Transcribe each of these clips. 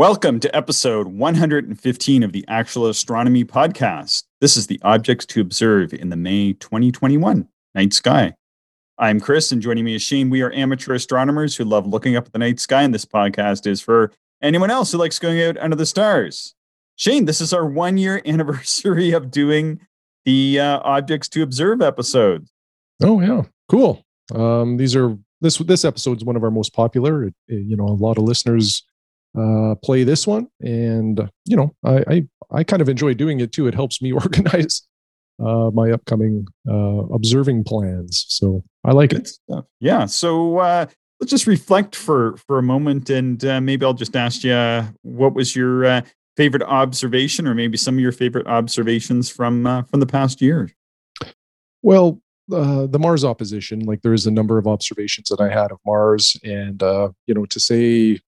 Welcome to episode 115 of the Actual Astronomy Podcast. This is the objects to observe in the May 2021 night sky. I'm Chris, and joining me is Shane. We are amateur astronomers who love looking up at the night sky, and this podcast is for anyone else who likes going out under the stars. Shane, this is our one year anniversary of doing the uh, objects to observe episodes. Oh yeah, cool. Um, these are this this episode is one of our most popular. It, it, you know, a lot of listeners uh, play this one, and you know, I, I I kind of enjoy doing it too. It helps me organize uh, my upcoming uh, observing plans. So I like it. Yeah. So uh, let's just reflect for for a moment, and uh, maybe I'll just ask you what was your uh, favorite observation, or maybe some of your favorite observations from uh, from the past year. Well, uh, the Mars opposition, like there is a number of observations that I had of Mars, and uh, you know, to say,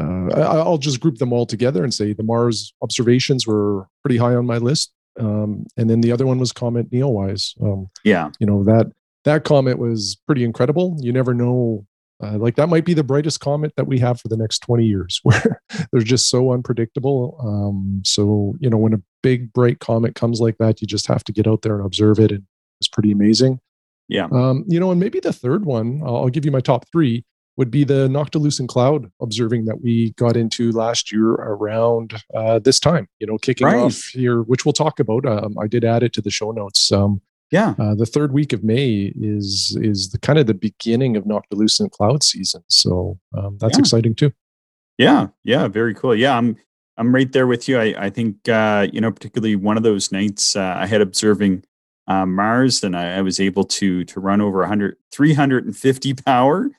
uh, I'll just group them all together and say the Mars observations were pretty high on my list, um, and then the other one was Comet Neowise. Um, yeah, you know that that comet was pretty incredible. You never know. Uh, like that might be the brightest comet that we have for the next 20 years where they're just so unpredictable um, so you know when a big bright comet comes like that you just have to get out there and observe it and it's pretty amazing yeah. Um, you know, and maybe the third one, I'll, I'll give you my top three, would be the Noctilucent Cloud observing that we got into last year around uh, this time, you know, kicking right. off here, which we'll talk about. Um, I did add it to the show notes. Um, yeah. Uh, the third week of May is is the kind of the beginning of Noctilucent Cloud season. So um, that's yeah. exciting too. Yeah. Yeah. Very cool. Yeah. I'm, I'm right there with you. I, I think, uh, you know, particularly one of those nights uh, I had observing uh, Mars, and I, I, was able to to run over 100, 350 power.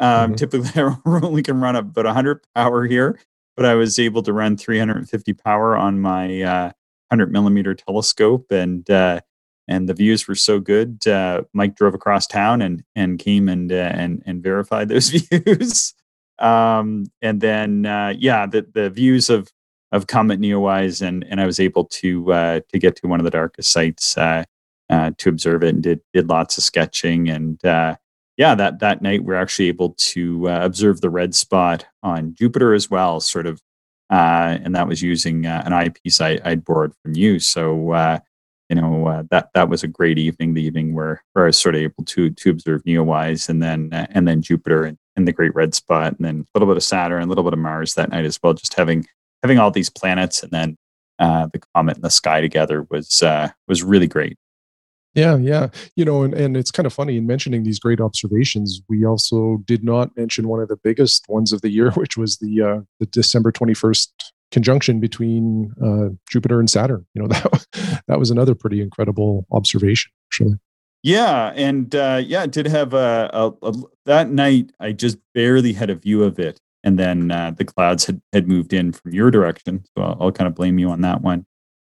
Um, mm-hmm. Typically, I only can run up about 100 power here, but I was able to run 350 power on my uh, 100 millimeter telescope, and uh, and the views were so good. Uh, Mike drove across town and and came and uh, and and verified those views. um, and then uh, yeah, the the views of of Comet Neowise, and and I was able to uh, to get to one of the darkest sites uh, uh, to observe it and did did lots of sketching and uh, yeah that that night we're actually able to uh, observe the red spot on Jupiter as well sort of uh, and that was using uh, an eyepiece I, would borrowed from you. So uh, you know that that was a great evening the evening where, where I was sort of able to to observe Neowise and then and then Jupiter and, and the great red spot and then a little bit of Saturn a little bit of Mars that night as well just having having all these planets and then the comet in the sky together was was really great yeah, yeah. You know, and, and it's kind of funny in mentioning these great observations. We also did not mention one of the biggest ones of the year, which was the uh, the December twenty first conjunction between uh, Jupiter and Saturn. You know, that that was another pretty incredible observation, actually. Yeah, and uh, yeah, it did have a, a, a, that night. I just barely had a view of it, and then uh, the clouds had had moved in from your direction. So I'll, I'll kind of blame you on that one.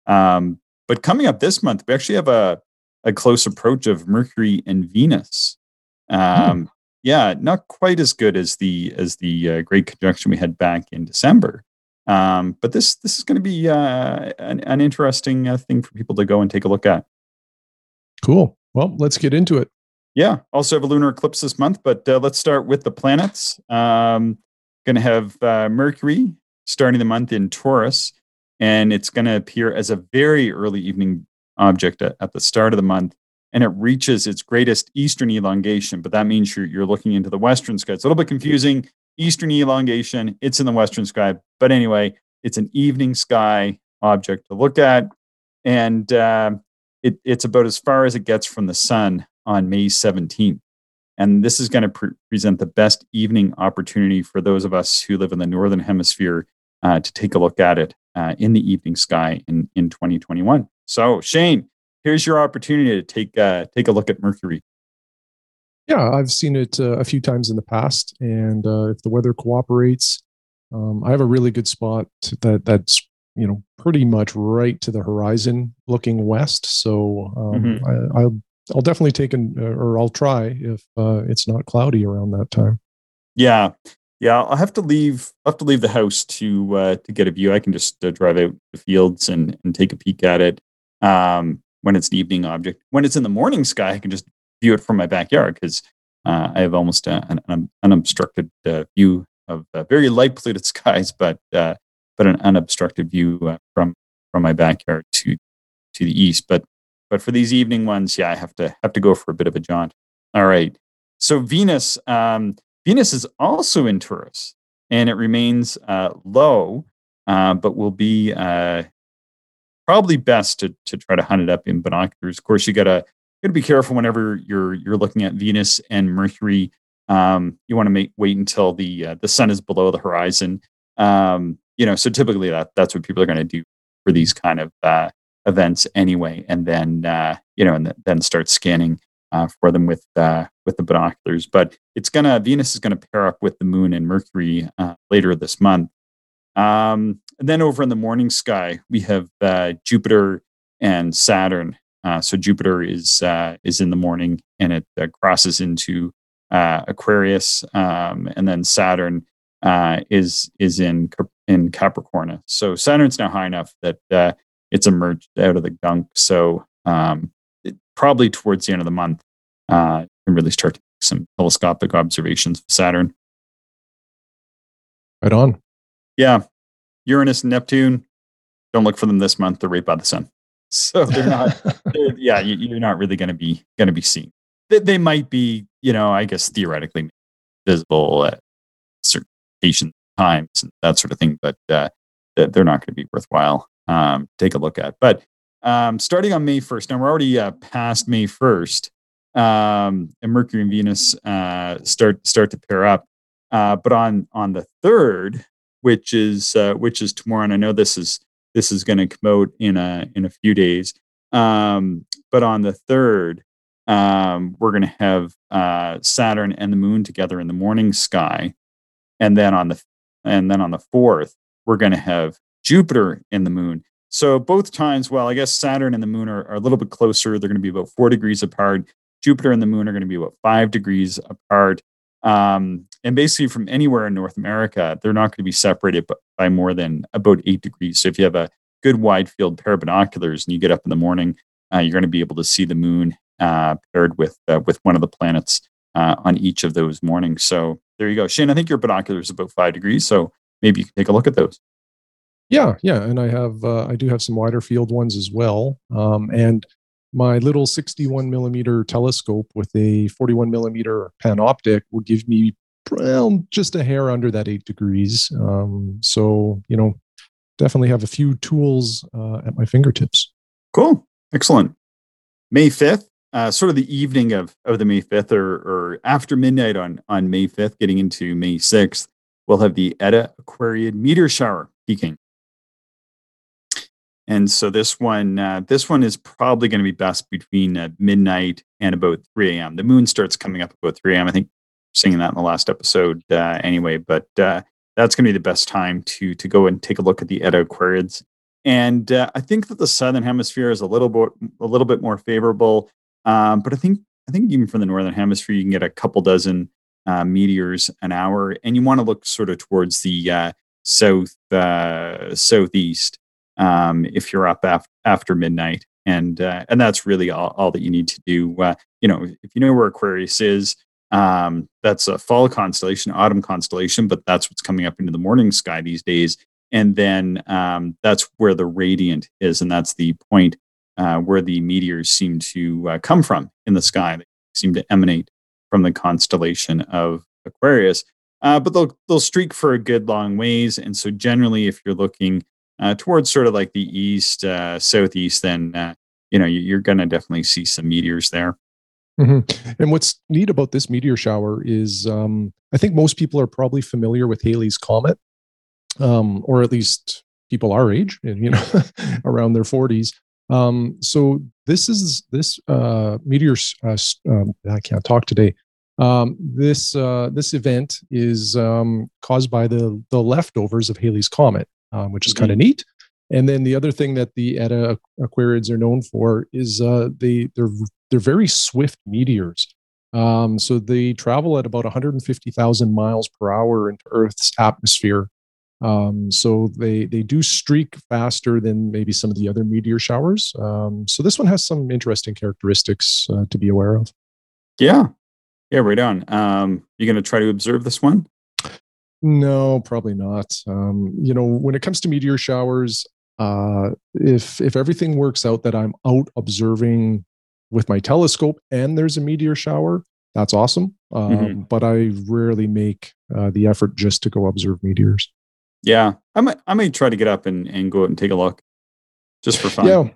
Um, but coming up this month, we actually have a a close approach of Mercury and Venus. Hmm. Um, hmm. Yeah, not quite as good as the as the uh, great conjunction we had back in December. Um, but this this is going to be uh, an, an, interesting uh, thing for people to go and take a look at. Cool. Well, let's get into it. Yeah. Also have a lunar eclipse this month, but uh, let's start with the planets. Um, going to have uh, Mercury starting the month in Taurus, and it's going to appear as a very early evening object at, at the start of the month and it reaches its greatest eastern elongation, but that means you're, you're looking into the western sky. It's a little bit confusing. Eastern elongation, it's in the western sky. But anyway, it's an evening sky object to look at. And uh, it, it's about as far as it gets from the sun on May 17th. And this is going to pre- present the best evening opportunity for those of us who live in the northern hemisphere uh, to take a look at it uh, in the evening sky in, in 2021. So, Shane, here's your opportunity to take uh, take a look at Mercury. Yeah, I've seen it uh, a few times in the past, and uh, if the weather cooperates, um, I have a really good spot that that's you know pretty much right to the horizon, looking west. So um, mm-hmm. I, will I'll definitely take an uh, or I'll try if uh, it's not cloudy around that time. Yeah, yeah, I'll have to leave. I'll have to leave the house to uh, to get a view. I can just uh, drive out the fields and and take a peek at it um, when it's an evening object. When it's in the morning sky, I can just view it from my backyard because uh, I have almost a, an, an, unobstructed uh, view of uh, very light polluted skies. But uh, but an unobstructed view uh, from from my backyard to to the east. But but for these evening ones, yeah, I have to have to go for a bit of a jaunt. All right. So Venus, um, Venus is also in Taurus, and it remains uh, low, but will be probably best to to try to hunt it up in binoculars. Of course, you gotta gotta be careful whenever you're you're looking at Venus and Mercury. Um, you want to make wait until the uh, the sun is below the horizon. Um, you know, so typically that that's what people are going to do for these kind of uh, events anyway, and then uh, you know, and th- then start scanning uh, for them with uh, with the binoculars. But it's gonna Venus is gonna pair up with the Moon and Mercury uh, later this month. Um, and then over in the morning sky, we have uh, Jupiter and Saturn. Uh, so Jupiter is uh, is in the morning, and it uh, crosses into uh, Aquarius, um, and then Saturn uh, is is in in Capricorn. So Saturn's now high enough that it's emerged out of the gunk. So um, it, probably towards the end of the month, uh, you can really start to make some telescopic observations of Saturn. Right on. Yeah, Uranus and Neptune. Don't look for them this month. They're right by the sun, so they're not. they're, yeah, you, are not really going to be going to be seen. They, they, might be, you know, I guess theoretically visible at certain patient times and that sort of thing, but uh, they're not going to be worthwhile. Um, take a look at. But um, starting on May 1st, now we're already uh, past May 1st, um, and Mercury and Venus uh, start start to pair up. Uh, but on on the third, which is uh, which is tomorrow, and I know this is this is going to come out in a in a few days. Um, but on the third, um, we're going to have uh, Saturn and the Moon together in the morning sky, and then on the and then on the fourth, we're going to have Jupiter in the Moon. So both times, well, I guess Saturn and the Moon are, are a little bit closer. They're going to be about four degrees apart. Jupiter and the Moon are going to be about five degrees apart. Um, and basically, from anywhere in North America, they're not going to be separated by more than about eight degrees. So if you have a good wide field pair of binoculars and you get up in the morning, uh, you're going to be able to see the moon uh, paired with uh, with one of the planets uh, on each of those mornings. So there you go, Shane. I think your binoculars are about five degrees, so maybe you can take a look at those. Yeah, yeah, and I have uh, I do have some wider field ones as well, um, and my little 61 millimeter telescope with a 41 millimeter panoptic will give me well, just a hair under that eight degrees. Um, so, you know, definitely have a few tools uh, at my fingertips. Cool. Excellent. May 5th, uh, sort of the evening of, of the May 5th or, or after midnight on, on May 5th, getting into May 6th, we'll have the Eta Aquariid meteor shower peaking. And so this one, uh, this one is probably going to be best between uh, midnight and about 3 a.m. The moon starts coming up about 3 a.m. I think singing that in the last episode uh, anyway, but uh, that's going to be the best time to to go and take a look at the Eta Aquariids. And uh, I think that the southern hemisphere is a little bit a little bit more favorable, um, but I think I think even from the northern hemisphere you can get a couple dozen uh, meteors an hour, and you want to look sort of towards the south southeast um, if you're up af- after midnight. And uh, and that's really all, all that you need to do. Uh, you know, if you know where Aquarius is, um, that's a fall constellation, autumn constellation, but that's what's coming up into the morning sky these days. And then um, that's where the radiant is, and that's the point uh, where the meteors seem to uh, come from in the sky. They seem to emanate from the constellation of Aquarius. Uh, but they'll they'll streak for a good long ways, and so generally, if you're looking uh, towards sort of like the east, uh, southeast, then uh, you know you're going to definitely see some meteors there. Mm-hmm. And what's neat about this meteor shower is um, I think most people are probably familiar with Halley's Comet, um, or at least people our age, you know, around their 40s. Um, so this is this uh, meteor. Uh, um, I can't talk today. Um, this uh, this event is um, caused by the the leftovers of Halley's Comet um, which is mm-hmm. kind of neat. And then the other thing that the Eta Aquariids are known for is uh, they they're they're very swift meteors. Um, so they travel at about 150,000 miles per hour into Earth's atmosphere. Um, so they they do streak faster than maybe some of the other meteor showers. Um, so this one has some interesting characteristics uh, to be aware of. Yeah, yeah, right on. Um, you going to try to observe this one? No, probably not. Um, you know, when it comes to meteor showers, uh, if if everything works out that I'm out observing with my telescope and there's a meteor shower, that's awesome. Um, mm-hmm. But I rarely make uh, the effort just to go observe meteors. Yeah, I might I might try to get up and, and go out and take a look, just for fun. Yeah,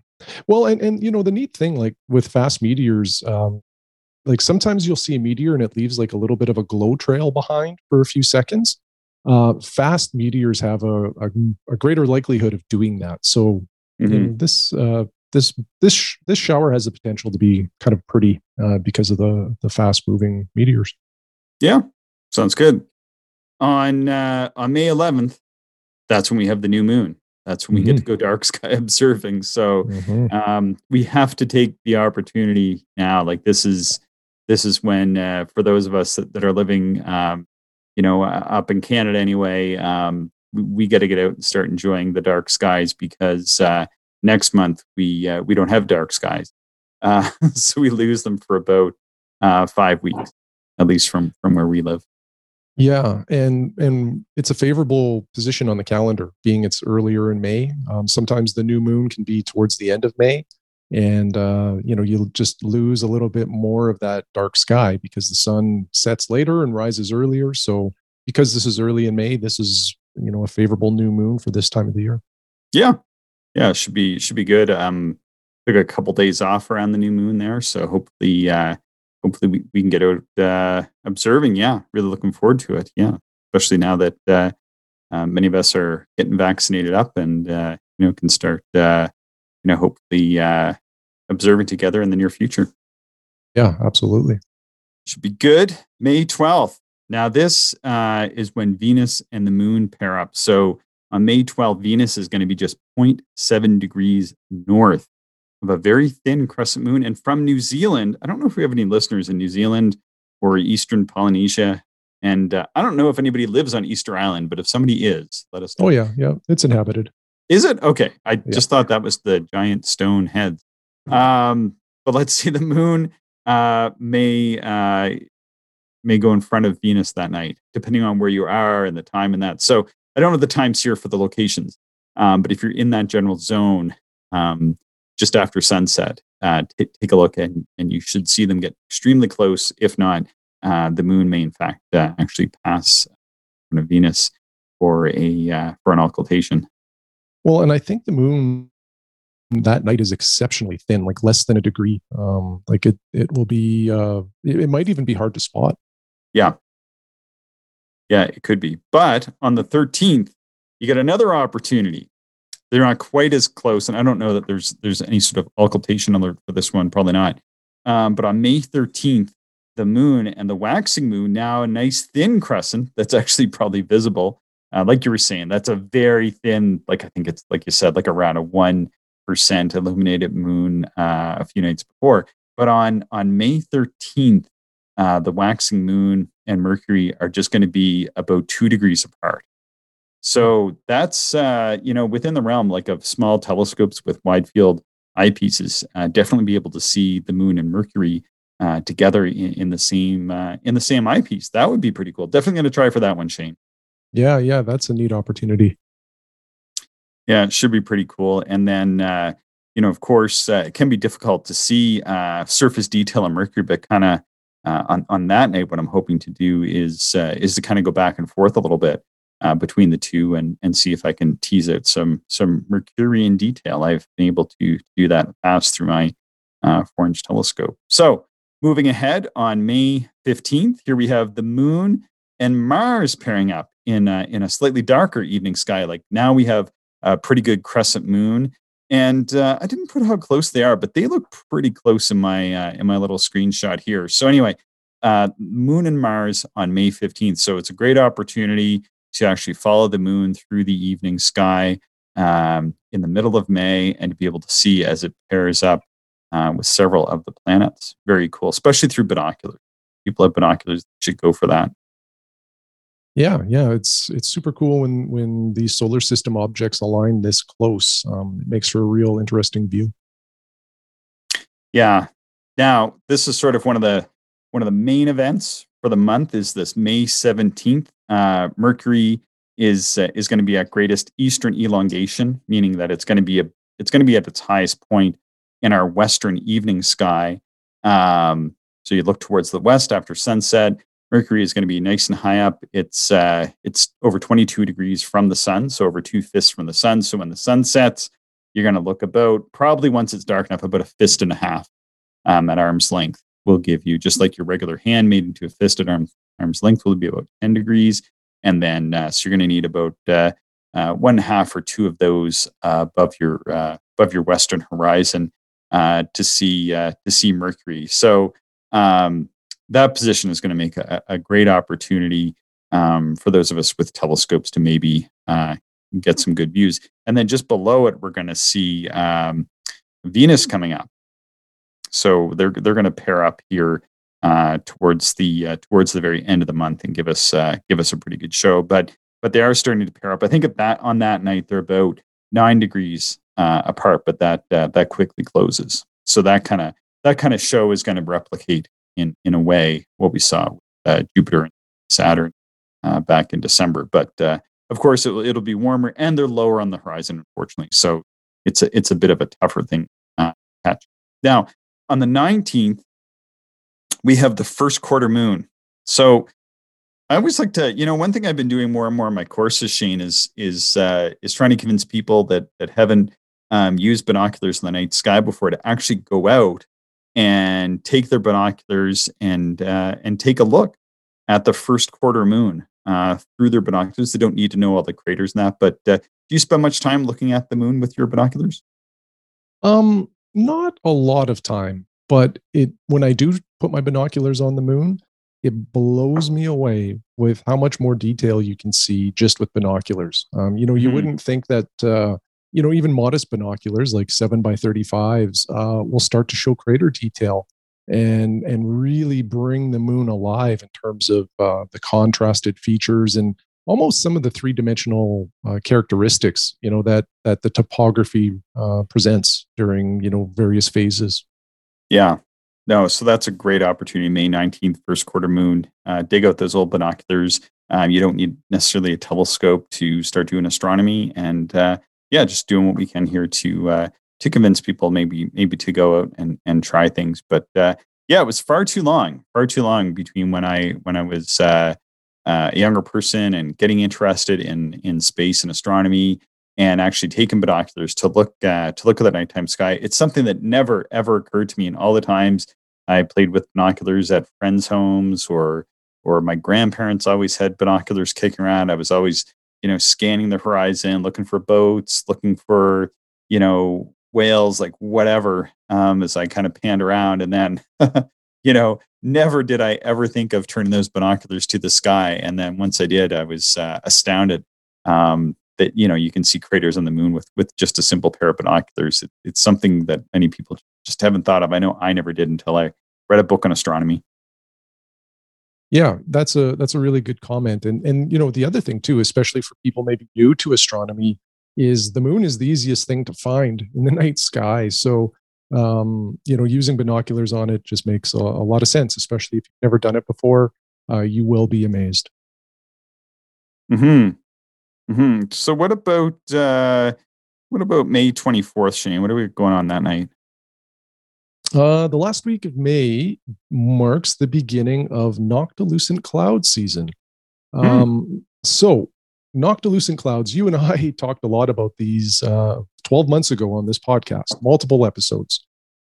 well, and and you know the neat thing, like with fast meteors, um, like sometimes you'll see a meteor and it leaves like a little bit of a glow trail behind for a few seconds. Uh, fast meteors have a, a, a, greater likelihood of doing that. So mm-hmm. this uh, this this this shower has the potential to be kind of pretty uh, because of the the fast moving meteors. Yeah, sounds good. On uh, on May 11th, that's when we have the new moon. That's when we mm-hmm. get to go dark sky observing. So mm-hmm. um, we have to take the opportunity now. Like this is this is when uh, for those of us that, that are living, um, you know, uh, up in Canada anyway, um, we, we got to get out and start enjoying the dark skies because uh, next month we uh, we don't have dark skies, uh, so we lose them for about uh, five weeks, at least from from where we live. Yeah, and and it's a favorable position on the calendar, being it's earlier in May. Um, sometimes the new moon can be towards the end of May, and uh, you know you'll just lose a little bit more of that dark sky because the sun sets later and rises earlier. So because this is early in May, this is you know a favorable new moon for this time of the year. Yeah, yeah, should be should be good. Um, took a couple days off around the new moon there, so hopefully, uh, hopefully we, we can get out uh, observing. Yeah, really looking forward to it. Yeah, especially now that uh, uh, many of us are getting vaccinated up and uh, you know can start uh, you know hopefully uh, observing together in the near future. Yeah, absolutely. Should be good. May twelfth. Now this uh, is when Venus and the Moon pair up. So on May 12th, Venus is going to be just 0.7 degrees north of a very thin crescent moon. And from New Zealand, I don't know if we have any listeners in New Zealand or Eastern Polynesia. And uh, I don't know if anybody lives on Easter Island, but if somebody is, let us know. Oh, yeah. Yeah. It's inhabited. Is it? Okay. I yeah. just thought that was the giant stone heads. Um, but let's see, the moon uh, may uh, may go in front of Venus that night, depending on where you are and the time and that. So I don't know the times here for the locations, um, but if you're in that general zone, um, just after sunset, uh, t- take a look and, and you should see them get extremely close. If not, uh, the moon may in fact uh, actually pass in front of Venus for a uh, for an occultation. Well, and I think the moon that night is exceptionally thin, like less than a degree. Um, like it, it will be. Uh, it, it might even be hard to spot. Yeah, yeah, it could be. But on the 13th, you get another opportunity. They're not quite as close, and I don't know that there's there's any sort of occultation alert for this one. Probably not. Um, but on May 13th, the moon and the waxing moon now a nice thin crescent that's actually probably visible. Uh, like you were saying, that's a very thin, like I think it's like you said, like around a one percent illuminated moon uh, a few nights before. But on on May 13th, uh, the waxing moon and Mercury are just going to be about two degrees apart. So that's uh, you know within the realm like of small telescopes with wide field eyepieces, uh, definitely be able to see the moon and Mercury uh, together in, in, the same uh, in the same eyepiece. That would be pretty cool. Definitely going to try for that one, Shane. Yeah, yeah, that's a neat opportunity. Yeah, it should be pretty cool. And then uh, you know, of course, uh, it can be difficult to see surface detail on Mercury, but kind of uh, on on that night, what I'm hoping to do is uh, is to kind of go back and forth a little bit uh, between the two and and see if I can tease out some some Mercurian detail. I've been able to do that past through my uh, four inch telescope. So moving ahead on May 15th, here we have the Moon and Mars pairing up in a, in a slightly darker evening sky. Like now we have a pretty good crescent moon and uh, I didn't put how close they are, but they look pretty close in my uh, in my little screenshot here. So anyway, uh, Moon and Mars on May fifteenth. So it's a great opportunity to actually follow the moon through the evening sky um, in the middle of May and to be able to see as it pairs up uh, with several of the planets. Very cool, especially through binoculars. People have binoculars should go for that. Yeah, yeah, it's it's super cool when when these solar system objects align this close. Um, it makes for a real interesting view. Yeah. Now, this is sort of one of the one of the main events for the month is this May 17th uh, Mercury is uh, is going to be at greatest eastern elongation, meaning that it's going to be a it's going to be at its highest point in our western evening sky. Um, so you look towards the west after sunset. Mercury is going to be nice and high up. It's uh, it's over 22 degrees from the sun, so over two fists from the sun. So when the sun sets, you're going to look about probably once it's dark enough, about a fist and a half um, at arm's length will give you just like your regular hand made into a fist at arm's, arm's length will be about 10 degrees. And then uh, so you're going to need about uh, uh, one half or two of those uh, above your uh, above your western horizon uh, to see to see Mercury. So um, that position is going to make a, a great opportunity um, for those of us with telescopes to maybe uh, get some good views. And then just below it, we're going to see um, Venus coming up. So they're they're going to pair up here uh, towards the uh, towards the very end of the month and give us uh, give us a pretty good show. But but they are starting to pair up. I think at that on that night they're about nine degrees uh, apart, but that uh, that quickly closes. So that kind of that kind of show is going to replicate in in a way what we saw with uh, Jupiter and Saturn uh, back in December. But uh, of course, it'll, it'll be warmer and they're lower on the horizon, unfortunately. So it's a it's a bit of a tougher thing uh, to catch. Now on the 19th, we have the first quarter moon. So I always like to, you know, one thing I've been doing more and more in my courses, Shane, is is uh, is trying to convince people that that haven't um, used binoculars in the night sky before to actually go out and take their binoculars and uh, and take a look at the first quarter moon uh, through their binoculars. They don't need to know all the craters and that. But uh, do you spend much time looking at the moon with your binoculars? Um, not a lot of time, but it when I do put my binoculars on the moon, it blows me away with how much more detail you can see just with binoculars. Um, you know, you mm-hmm. wouldn't think that uh, you know, even modest binoculars like seven by 35s uh, will start to show crater detail and and really bring the moon alive in terms of uh, the contrasted features and almost some of the three dimensional uh, characteristics, you know, that that the topography uh, presents during you know various phases. Yeah, no, so that's a great opportunity. May 19th, first quarter moon. Uh, dig out those old binoculars. Um, you don't need necessarily a telescope to start doing astronomy. And uh, yeah, just doing what we can here to uh, to convince people maybe maybe to go out and and try things. But uh, yeah, it was far too long, far too long between when I when I was uh, uh, a younger person and getting interested in in space and astronomy and actually taking binoculars to look uh, to look at the nighttime sky. It's something that never ever occurred to me. in all the times I played with binoculars at friends' homes or or my grandparents always had binoculars kicking around. I was always you know, scanning the horizon, looking for boats, looking for, you know, whales, like whatever, um, as I kind of panned around. And then, you know, never did I ever think of turning those binoculars to the sky. And then once I did, I was uh, astounded um, that, you know, you can see craters on the moon with, with just a simple pair of binoculars. It, it's something that many people just haven't thought of. I know I never did until I read a book on astronomy. Yeah, that's a that's a really good comment. And and you know, the other thing too, especially for people maybe new to astronomy, is the moon is the easiest thing to find in the night sky. So um, you know, using binoculars on it just makes a, a, lot of sense, especially if you've never done it before. Uh, you will be amazed. Hmm. Hmm. So what about uh, what about May twenty fourth, Shane? What are we going on that night? Uh, the last week of May marks the beginning of noctilucent cloud season. Hmm. Um, so, noctilucent clouds, you and I talked a lot about these uh, 12 months ago on this podcast, multiple episodes.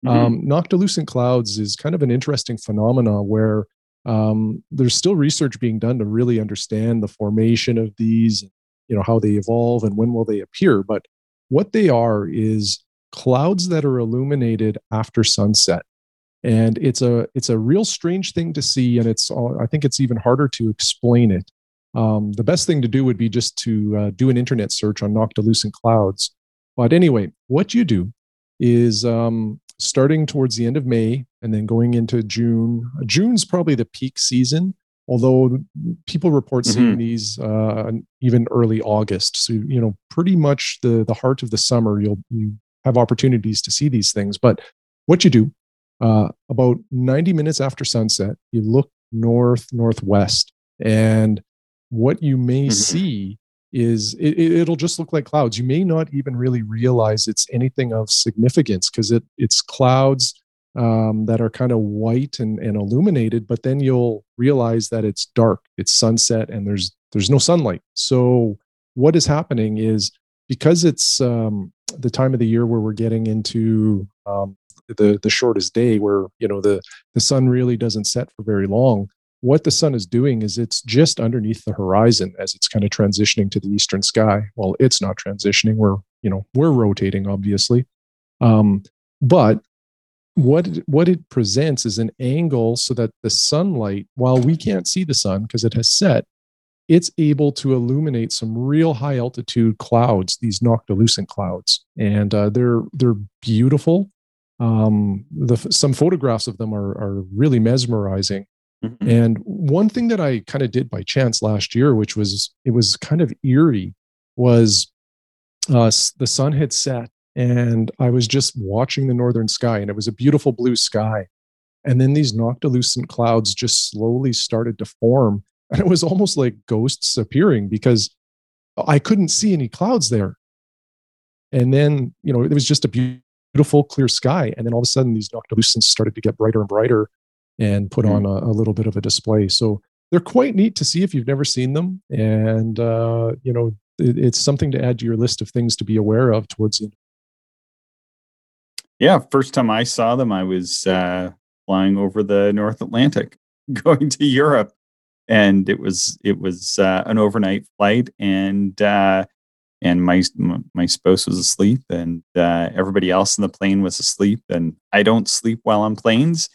Mm-hmm. Um, noctilucent clouds is kind of an interesting phenomena where um, there's still research being done to really understand the formation of these, you know, how they evolve and when will they appear. But what they are is clouds that are illuminated after sunset. And it's a it's a real strange thing to see and it's i think it's even harder to explain it. Um, the best thing to do would be just to uh, do an internet search on noctilucent clouds. But anyway what you do is um, starting towards the end of may and then going into june. June's probably the peak season although people report mm-hmm. seeing these uh, even early august. So you know pretty much the the heart of the summer you'll you have opportunities to see these things. But what you do, uh, about 90 minutes after sunset, you look north, northwest, and what you may mm-hmm. see is it, will just look like clouds. You may not even really realize it's anything of significance because it it's clouds um, that are kind of white and, and illuminated, but then you'll realize that it's dark, it's sunset, and there's there's no sunlight. So what is happening is because it's um, the time of the year where we're getting into um, the the shortest day, where you know the the sun really doesn't set for very long. What the sun is doing is it's just underneath the horizon as it's kind of transitioning to the eastern sky. Well, it's not transitioning. We're you know we're rotating, obviously, um, but what what it presents is an angle so that the sunlight, while we can't see the sun because it has set, it's able to illuminate some real high altitude clouds, these noctilucent clouds, and uh, they're they're beautiful. Um, the some photographs of them are are really mesmerizing. Mm-hmm. And one thing that I kind of did by chance last year, which was it was kind of eerie, was uh, the sun had set and I was just watching the northern sky, and it was a beautiful blue sky. And then these noctilucent clouds just slowly started to form, and it was almost like ghosts appearing because I couldn't see any clouds there. And then, you know, it was just a beautiful, clear sky. And then all of a sudden, these noctilucents started to get brighter and brighter and put mm-hmm. on a, a, little bit of a display. So they're quite neat to see if you've never seen them. And, uh, you know, it, it's something to add to your list of things to be aware of towards the yeah, first time I saw them, I was uh, flying over the North Atlantic, going to Europe, and it was it was uh, an overnight flight, and uh, and my my spouse was asleep, and uh, everybody else in the plane was asleep, and I don't sleep while on planes,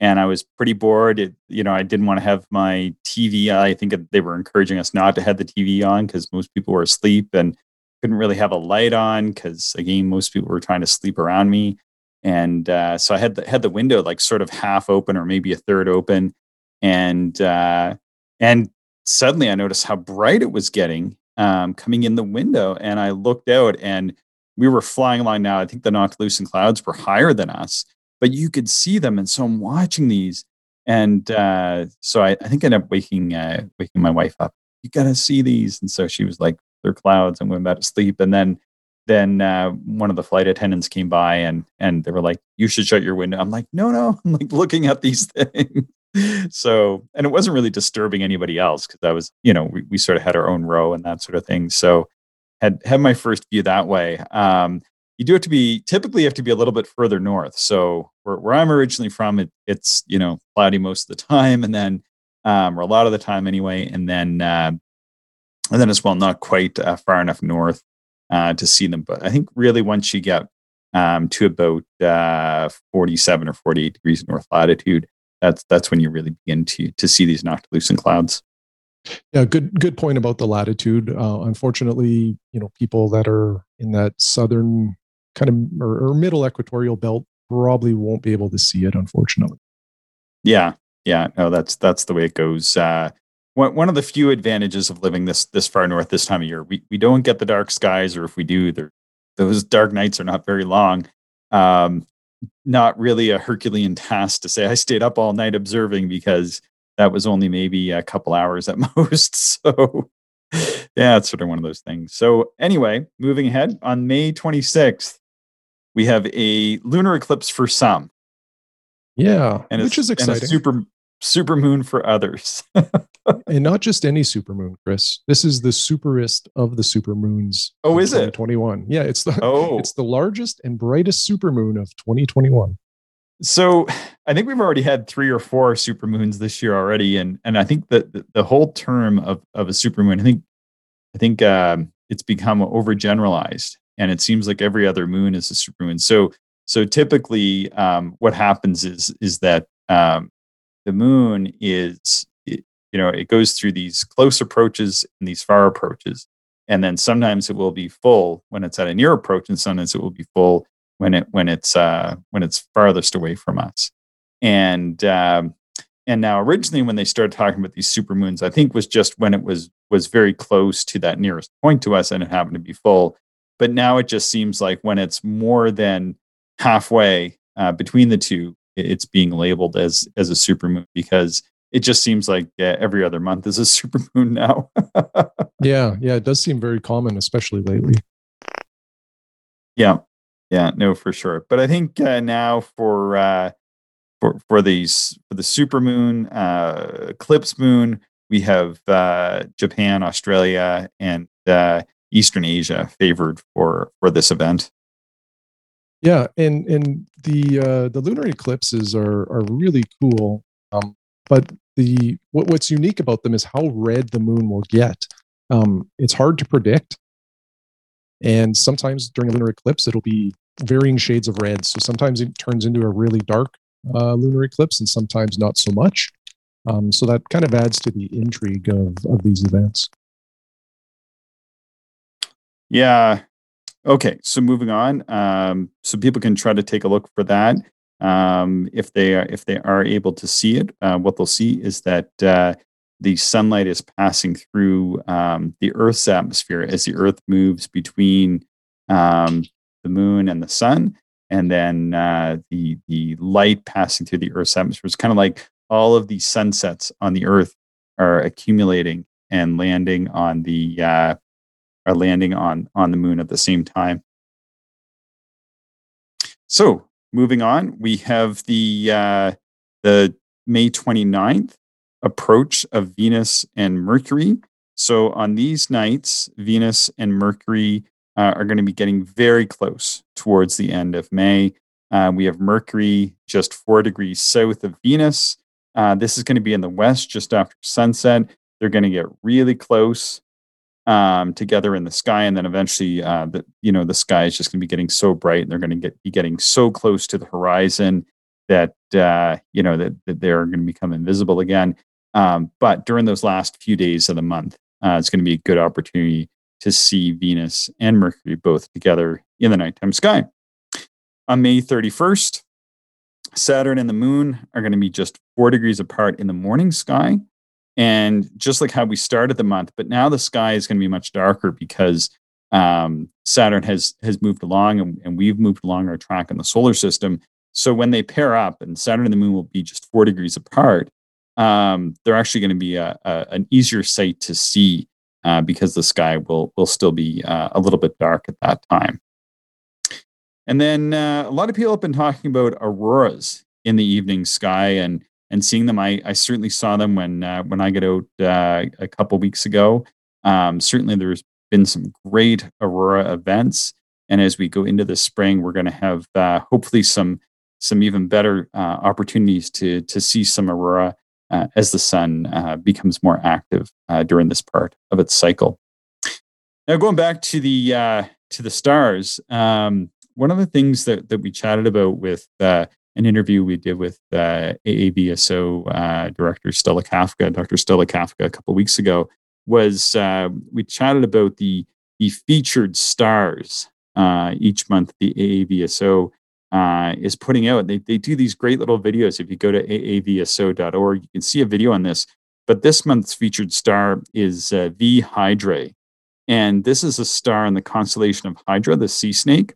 and I was pretty bored. It, you know, I didn't want to have my TV. I think they were encouraging us not to have the TV on because most people were asleep, and couldn't really have a light on because again, most people were trying to sleep around me and uh, so I had the, had the window like sort of half open or maybe a third open, and uh, and suddenly I noticed how bright it was getting um, coming in the window, and I looked out and we were flying along. Now I think the noctilucent clouds were higher than us, but you could see them, and so I'm watching these, and uh, so I, I, think I ended up waking uh, waking my wife up. You gotta see these, and so she was like, "They're clouds," and went back to sleep, and then then uh, one of the flight attendants came by and and they were like, "You should shut your window." I'm like, "No, no." I'm like looking at these things. So, and it wasn't really disturbing anybody else because I was, you know, we, we sort of had our own row and that sort of thing. So, had had my first view that way. Um, you do have to be typically you have to be a little bit further north. So where, where I'm originally from, it, it's you know cloudy most of the time, and then um, or a lot of the time anyway, and then uh, and then as well not quite uh, far enough north uh, to see them. But I think really once you get um, to about uh, 47 or 48 degrees north latitude, that's that's when you really begin to to see these noctilucent clouds. Yeah, good good point about the latitude. Uh, unfortunately, you know, people that are in that southern kind of or, or, middle equatorial belt probably won't be able to see it. Unfortunately. Yeah, yeah, no, that's that's the way it goes. Uh, one, one of the few advantages of living this this far north this time of year. We we don't get the dark skies, or if we do, those dark nights are not very long. Um, not really a Herculean task to say I stayed up all night observing because that was only maybe a couple hours at most. So yeah, it's sort of one of those things. So anyway, moving ahead on May 26th, we have a lunar eclipse for some. Yeah, and which is exciting. super super moon for others. and not just any supermoon, Chris. This is the superest of the supermoons. Oh, is it? 2021. Yeah, it's the oh. it's the largest and brightest supermoon of 2021. So I think we've already had three or four supermoons this year already, and and I think that the, the whole term of of a supermoon, I think I think um, it's become overgeneralized, and it seems like every other moon is a supermoon. So so typically, um, what happens is is that um, the moon is you know it goes through these close approaches and these far approaches. And then sometimes it will be full when it's at a near approach and sometimes it will be full when it when it's uh when it's farthest away from us. And um and now originally when they started talking about these super moons i think was just when it was was very close to that nearest point to us and it happened to be full. But now it just seems like when it's more than halfway uh, between the two it's being labeled as as a supermoon because it just seems like uh, every other month is a super moon now. yeah, yeah, it does seem very common, especially lately. Yeah, yeah, no, for sure. But I think uh, now for uh, for for these for the super moon, uh, eclipse moon, we have uh, Japan, Australia, and uh, Eastern Asia favored for for this event. Yeah, and and the uh, the lunar eclipses are are really cool. Um, but the what, what's unique about them is how red the moon will get. Um, it's hard to predict, and sometimes during a lunar eclipse, it'll be varying shades of red. So sometimes it turns into a really dark uh, lunar eclipse, and sometimes not so much. Um, so that kind of adds to the intrigue of of these events. Yeah, Okay, so moving on. Um, so people can try to take a look for that. Um, if they are if they are able to see it, uh, what they'll see is that uh, the sunlight is passing through um, the Earth's atmosphere as the Earth moves between um, the moon and the sun, and then uh, the the light passing through the Earth's atmosphere is kind of like all of the sunsets on the Earth are accumulating and landing on the uh, are landing on on the moon at the same time. So moving on, we have the uh, the May 29th approach of Venus and Mercury. So on these nights, Venus and Mercury uh, are going to be getting very close towards the end of May. Uh, we have Mercury just four degrees south of Venus. Uh, this is going to be in the west just after sunset. They're going to get really close um, together in the sky, and then eventually, uh, the you know the sky is just going to be getting so bright, and they're going to get be getting so close to the horizon that uh, you know that, that they're going to become invisible again. Um, but during those last few days of the month, uh, it's going to be a good opportunity to see Venus and Mercury both together in the nighttime sky. On May 31st, Saturn and the Moon are going to be just four degrees apart in the morning sky. And just like how we started the month, but now the sky is going to be much darker because um, Saturn has has moved along and, and, we've moved along our track in the solar system. So when they pair up and Saturn and the Moon will be just four degrees apart, um, they're actually going to be a, a, an easier sight to see uh, because the sky will will still be uh, a little bit dark at that time. And then uh, a lot of people have been talking about auroras in the evening sky and and seeing them. I, I certainly saw them when uh, when I got out uh, a couple weeks ago. Um, certainly, there's been some great aurora events, and as we go into the spring, we're going to have uh, hopefully some some even better uh, opportunities to to see some aurora uh, as the sun uh, becomes more active during this part of its cycle. Now, going back to the to the stars, um, one of the things that that we chatted about with an interview we did with uh, AAVSO uh, director Stella Kafka, Dr. Stella Kafka, a couple weeks ago, was uh, we chatted about the the featured stars uh, each month. The AAVSO uh, is putting out. They they do these great little videos. If you go to aavso.org, you can see a video on this. But this month's featured star is uh, V Hydrae, and this is a star in the constellation of Hydra, the sea snake.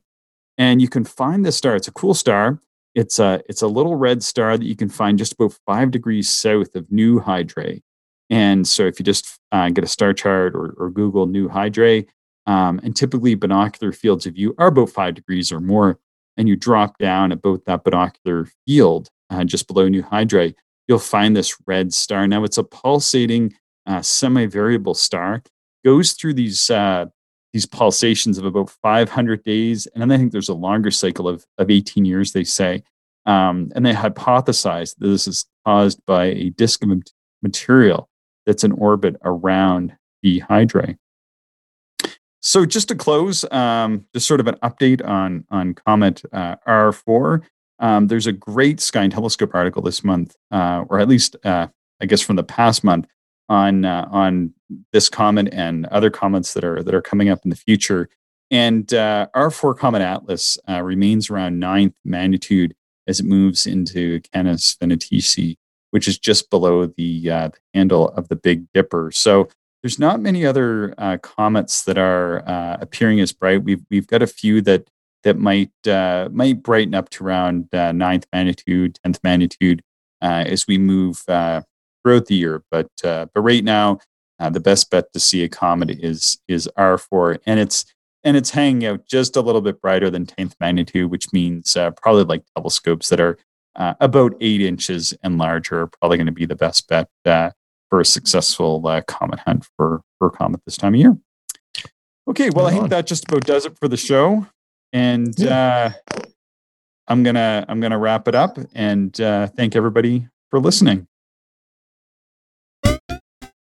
And you can find this star. It's a cool star. It's a it's a little red star that you can find just about five degrees south of Nu Hydrae. And so if you just uh, get a star chart or, or Google Nu Hydrae, um, and typically binocular fields of view are about five degrees or more, and you drop down about that binocular field uh, just below Nu Hydrae, you'll find this red star. Now it's a pulsating uh, semi-variable star, goes through these uh, these pulsations of about 500 days. And then I think there's a longer cycle of, of 18 years, they say. Um, and they hypothesize that this is caused by a disk of material that's in orbit around the Hydrae. So just to close, um, just sort of an update on, on Comet uh, R4. Um, there's a great Sky and Telescope article this month, uh, or at least uh, I guess from the past month, on uh, on this comment and other comments that are that are coming up in the future. And uh, R4 Comet Atlas uh, remains around ninth magnitude as it moves into Canes Venatici, which is just below the, uh, the handle of the Big Dipper. So there's not many other uh, comets that are uh, appearing as bright. We've we've got a few that that might might brighten up to around ninth magnitude, tenth magnitude as we move throughout the year. But uh, but right now, uh, the best bet to see a comet is is R4, and it's and it's hanging out just a little bit brighter than 10th magnitude, which means uh, probably like telescopes that are uh, about eight inches and larger are probably going to be the best bet uh, for a successful uh, comet hunt for for comet this time of year. Okay, well, I think that just about does it for the show, and yeah. Uh, I'm gonna I'm gonna wrap it up and uh, thank everybody for listening.